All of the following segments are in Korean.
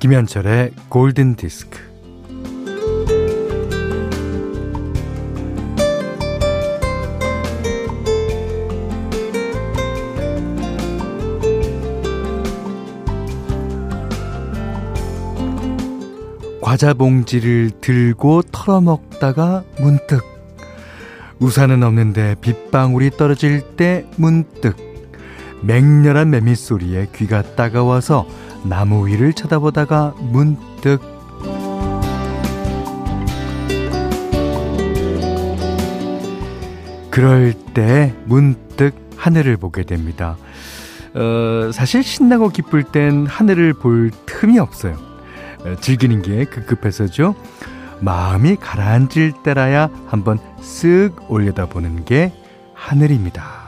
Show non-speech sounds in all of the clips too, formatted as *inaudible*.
김현철의 골든 디스크. 과자 봉지를 들고 털어먹다가 문득 우산은 없는데 빗방울이 떨어질 때 문득 맹렬한 매미 소리에 귀가 따가워서 나무 위를 쳐다보다가 문득 그럴 때 문득 하늘을 보게 됩니다. 어, 사실 신나고 기쁠 땐 하늘을 볼 틈이 없어요. 어, 즐기는 게 급급해서죠. 마음이 가라앉을 때라야 한번 쓱 올려다 보는 게 하늘입니다.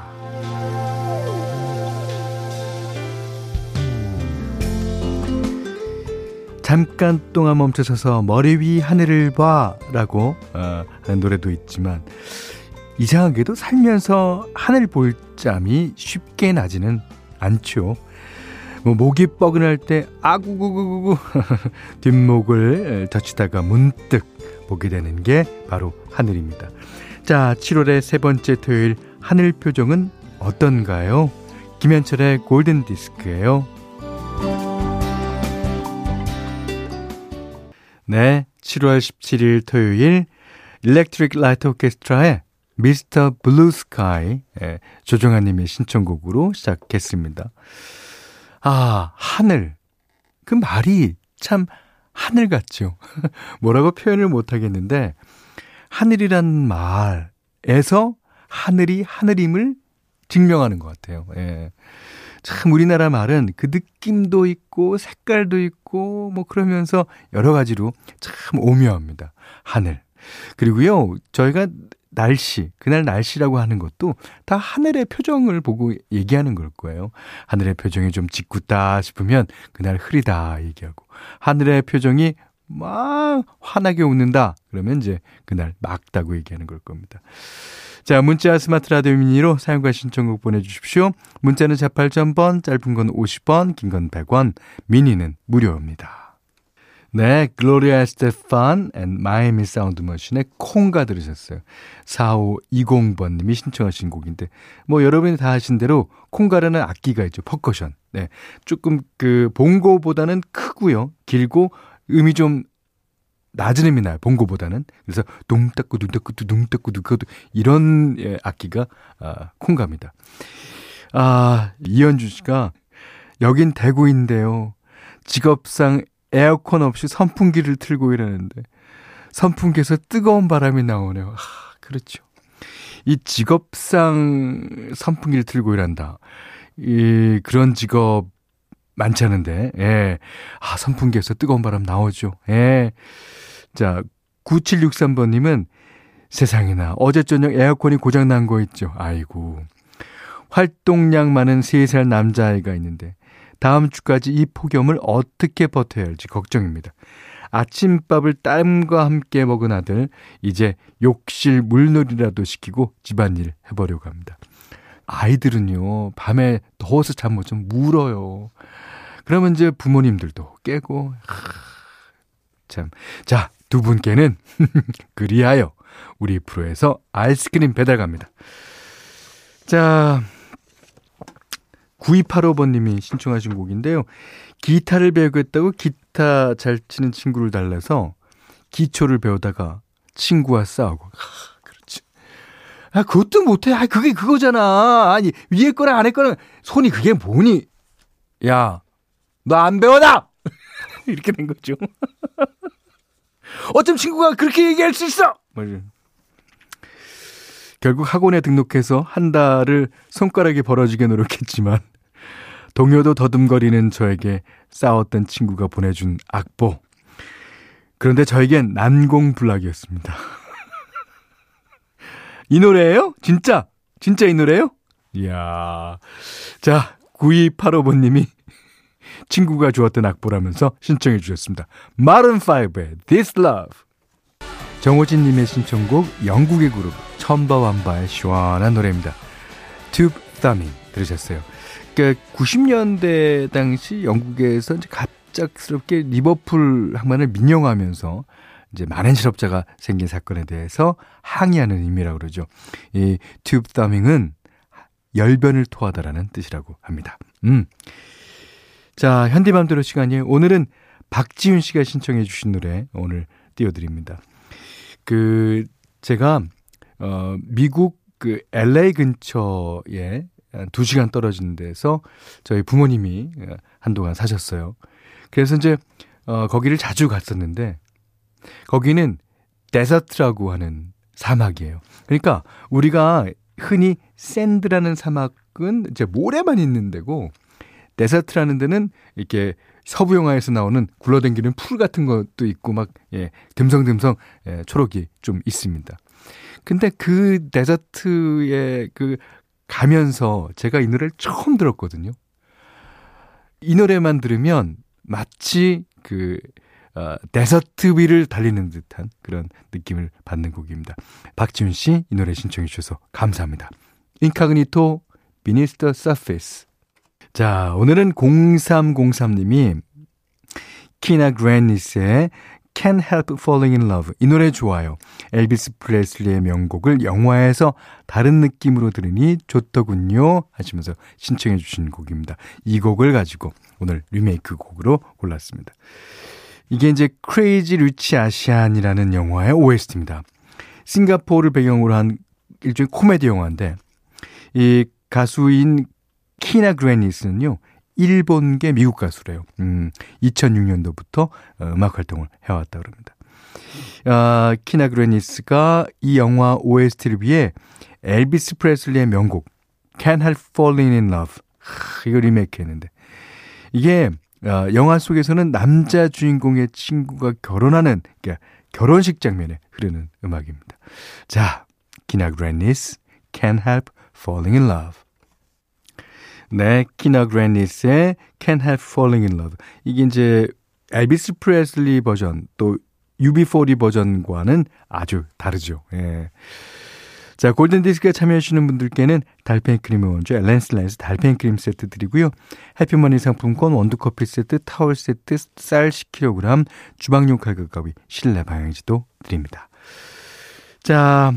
잠깐 동안 멈춰서서 머리 위 하늘을 봐라고 어, 하는 노래도 있지만 이상하게도 살면서 하늘 볼 짬이 쉽게 나지는 않죠. 뭐 목이 뻐근할 때 아구구구구구 *laughs* 뒷목을 젖히다가 문득 보게 되는 게 바로 하늘입니다. 자, 7월의 세 번째 토요일 하늘 표정은 어떤가요? 김현철의 골든 디스크예요. 네, 7월 17일 토요일 Electric Light Orchestra의 Mr. Blue Sky 조정아 님의 신청곡으로 시작했습니다. 아, 하늘. 그 말이 참 하늘 같죠. *laughs* 뭐라고 표현을 못 하겠는데 하늘이란 말에서 하늘이 하늘임을 증명하는 것 같아요. 예. 참 우리나라 말은 그 느낌도 있고 색깔도 있고 뭐 그러면서 여러 가지로 참 오묘합니다. 하늘. 그리고요, 저희가 날씨, 그날 날씨라고 하는 것도 다 하늘의 표정을 보고 얘기하는 걸 거예요. 하늘의 표정이 좀 짓궂다 싶으면 그날 흐리다 얘기하고, 하늘의 표정이 막 환하게 웃는다. 그러면 이제 그날 맑다고 얘기하는 걸 겁니다. 자, 문자 스마트 라디오 미니로 사연과 신청곡 보내주십시오. 문자는 48,000번, 짧은 건 50원, 긴 건 100원, 미니는 무료입니다. 네, Gloria Estefan and Miami Sound Machine의 Conga 들으셨어요. 4520번님이 신청하신 곡인데, 뭐 여러분이 다 아신 대로 콩가라는 악기가 있죠. 퍼커션. 네, 조금 그 봉고보다는 크고요. 길고 음이 좀 낮은 음이 나요. 봉고보다는. 그래서 둥따꾸 둥따꾸 둥따꾸 둥따꾸 이런 예, 악기가 아, 콩가입니다. 아, 이현주 씨가 여긴 대구인데요. 직업상 에어컨 없이 선풍기를 틀고 일하는데 선풍기에서 뜨거운 바람이 나오네요. 아, 그렇죠. 이 직업상 선풍기를 틀고 일한다. 이 그런 직업 많지 않은데, 예. 아, 선풍기에서 뜨거운 바람 나오죠. 예. 자, 9763번님은 세상에나 어제 저녁 에어컨이 고장 난 거 있죠. 아이고. 활동량 많은 3살 남자아이가 있는데 다음 주까지 이 폭염을 어떻게 버텨야 할지 걱정입니다. 아침밥을 땀과 함께 먹은 아들, 이제 욕실 물놀이라도 시키고 집안일 해보려고 합니다. 아이들은요, 밤에 더워서 잠 못좀 물어요. 그러면 이제 부모님들도 깨고, 하, 참. 자, 두 분께는 *laughs* 그리하여 우리 프로에서 아이스크림 배달 갑니다. 자, 9285번님이 신청하신 곡인데요. 기타를 배우겠다고 기타 잘 치는 친구를 달래서 기초를 배우다가 친구와 싸우고. 하. 아, 그것도 못해. 아, 그게 그거잖아. 아니, 위에 거랑 아래 거랑 손이 그게 뭐니? 야, 너 안 배워다! *laughs* 이렇게 된 거죠. *laughs* 어쩜 친구가 그렇게 얘기할 수 있어? 맞아. 결국 학원에 등록해서 한 달을 손가락이 벌어지게 노력했지만 *laughs* 동요도 더듬거리는 저에게 싸웠던 친구가 보내준 악보. 그런데 저에겐 난공불락이었습니다. 이 노래예요? 진짜? 진짜 이 노래예요? 이야. 자, 9285번님이 *laughs* 친구가 주었던 악보라면서 신청해 주셨습니다. 마른5의 This Love. 정호진님의 신청곡 영국의 그룹 첨바완바의 시원한 노래입니다. Tube Thumbing 들으셨어요. 그러니까 90년대 당시 영국에서 이제 갑작스럽게 리버풀 항만을 민영화하면서 이제 많은 실업자가 생긴 사건에 대해서 항의하는 의미라고 그러죠. 이 튜브 더밍은 열변을 토하다라는 뜻이라고 합니다. 음. 자, 현디맘대로 시간이에요. 오늘은 박지윤 씨가 신청해 주신 노래 오늘 띄워드립니다. 그, 제가, 어, 미국 그 LA 근처에 두 시간 떨어진 데서 저희 부모님이 한동안 사셨어요. 그래서 이제, 어, 거기를 자주 갔었는데, 거기는 desert라고 하는 사막이에요. 그러니까 우리가 흔히 sand라는 사막은 이제 모래만 있는 데고 desert라는 데는 이렇게 서부 영화에서 나오는 굴러댕기는 풀 같은 것도 있고 막 예, 듬성듬성 예, 초록이 좀 있습니다. 근데 그 desert에 그 가면서 제가 이 노래를 처음 들었거든요. 이 노래만 들으면 마치 그 어, desert 위를 달리는 듯한 그런 느낌을 받는 곡입니다. 박지훈 씨 이 노래 신청해 주셔서 감사합니다. Incognito Beneath the Surface 자, 오늘은 0303님이 키나 그랜니스의 Can't Help Falling in Love 이 노래 좋아요. 엘비스 프레슬리의 명곡을 영화에서 다른 느낌으로 들으니 좋더군요 하시면서 신청해 주신 곡입니다. 이 곡을 가지고 오늘 리메이크 곡으로 골랐습니다. 이게 이제 크레이지 루치 아시안이라는 영화의 OST입니다. 싱가포르를 배경으로 한 일종의 코미디 영화인데 이 가수인 키나 그레니스는요. 일본계 미국 가수래요. 음, 2006년도부터 어, 음악 활동을 해왔다 그럽니다. 아, 키나 그레니스가 이 영화 OST를 위해 엘비스 프레슬리의 명곡 Can't Help Falling in Love 하, 이거 리메이크 했는데 이게 어, 영화 속에서는 남자 주인공의 친구가 결혼하는 그러니까 결혼식 장면에 흐르는 음악입니다. 자, Kina Grannis Can't Help Falling in Love 네, Kina Grannis의 Can't Help Falling in Love. 이게 이제 엘비스 프레슬리 버전 또 UB40 버전과는 아주 다르죠. 예. 자, 골든디스크에 참여해주시는 분들께는 달팽이 크림의 원조 엘렌실라에서 달팽이 크림 세트 드리고요. 해피머니 상품권 원두커피 세트, 타월 세트, 쌀 10kg, 주방용 칼과 가위, 실내 방향제도 드립니다. 자,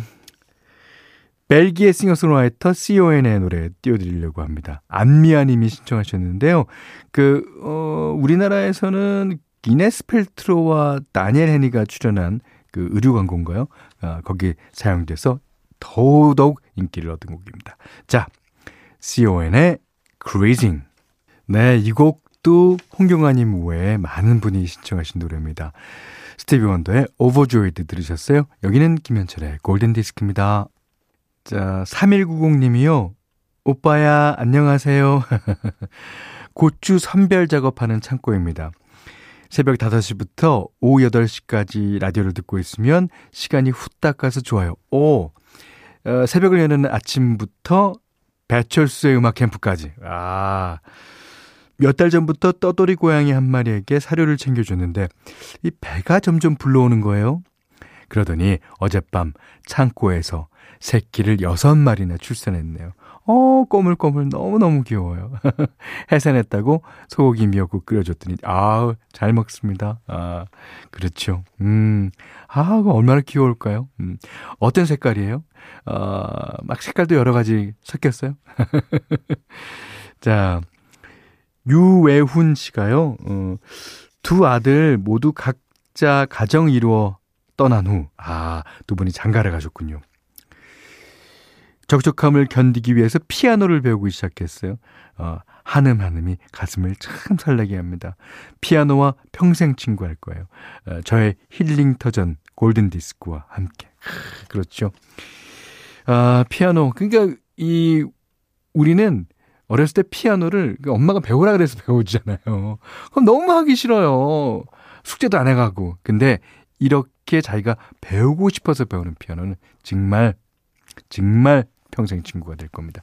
벨기에 싱어송라이터 CON의 노래 띄워드리려고 합니다. 안미아 님이 신청하셨는데요. 그, 어, 우리나라에서는 기네스 펠트로와 다니엘 헤니가 출연한 그 의류 광고인가요? 아, 거기에 사용돼서 더더욱 인기를 얻은 곡입니다. 자, CON의 Crazy. 네, 이 곡도 홍경아님 외에 많은 분이 신청하신 노래입니다. 스티비 원더의 Overjoyed 들으셨어요? 여기는 김현철의 골든디스크입니다. 자, 3190님이요. 오빠야, 안녕하세요. *laughs* 고추 선별 작업하는 창고입니다. 새벽 5시부터 오후 8시까지 라디오를 듣고 있으면 시간이 후딱 가서 좋아요. 오, 어, 새벽을 여는 아침부터 배철수의 음악 캠프까지. 아, 몇 달 전부터 떠돌이 고양이 한 마리에게 사료를 챙겨줬는데 이 배가 점점 불러오는 거예요. 그러더니 어젯밤 창고에서 새끼를 여섯 마리나 출산했네요. 어, 꼬물꼬물 너무너무 귀여워요. *laughs* 해산했다고 소고기 미역국 끓여줬더니, 아우, 잘 먹습니다. 아, 그렇죠. 음, 아, 그 얼마나 귀여울까요? 음, 어떤 색깔이에요? 어, 막 색깔도 여러 가지 섞였어요. *laughs* 자, 유외훈 씨가요, 어, 두 아들 모두 각자 가정 이루어 떠난 후, 아, 두 분이 장가를 가셨군요. 적적함을 견디기 위해서 피아노를 배우고 시작했어요. 어, 한음 한음이 가슴을 참 설레게 합니다. 피아노와 평생 친구할 거예요. 어, 저의 힐링 터전 골든 디스크와 함께. 그렇죠. 아, 피아노. 그러니까 이 우리는 어렸을 때 피아노를 그 엄마가 배우라 그래서 배우잖아요. 그럼 너무 하기 싫어요. 숙제도 안 해가고. 근데 이렇게 자기가 배우고 싶어서 배우는 피아노는 정말 정말 평생 친구가 될 겁니다.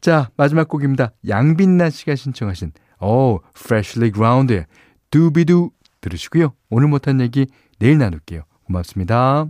자, 마지막 곡입니다. 양빈나 씨가 신청하신 어, Freshly Ground의 두비두 들으시고요. 오늘 못한 얘기 내일 나눌게요. 고맙습니다.